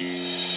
Música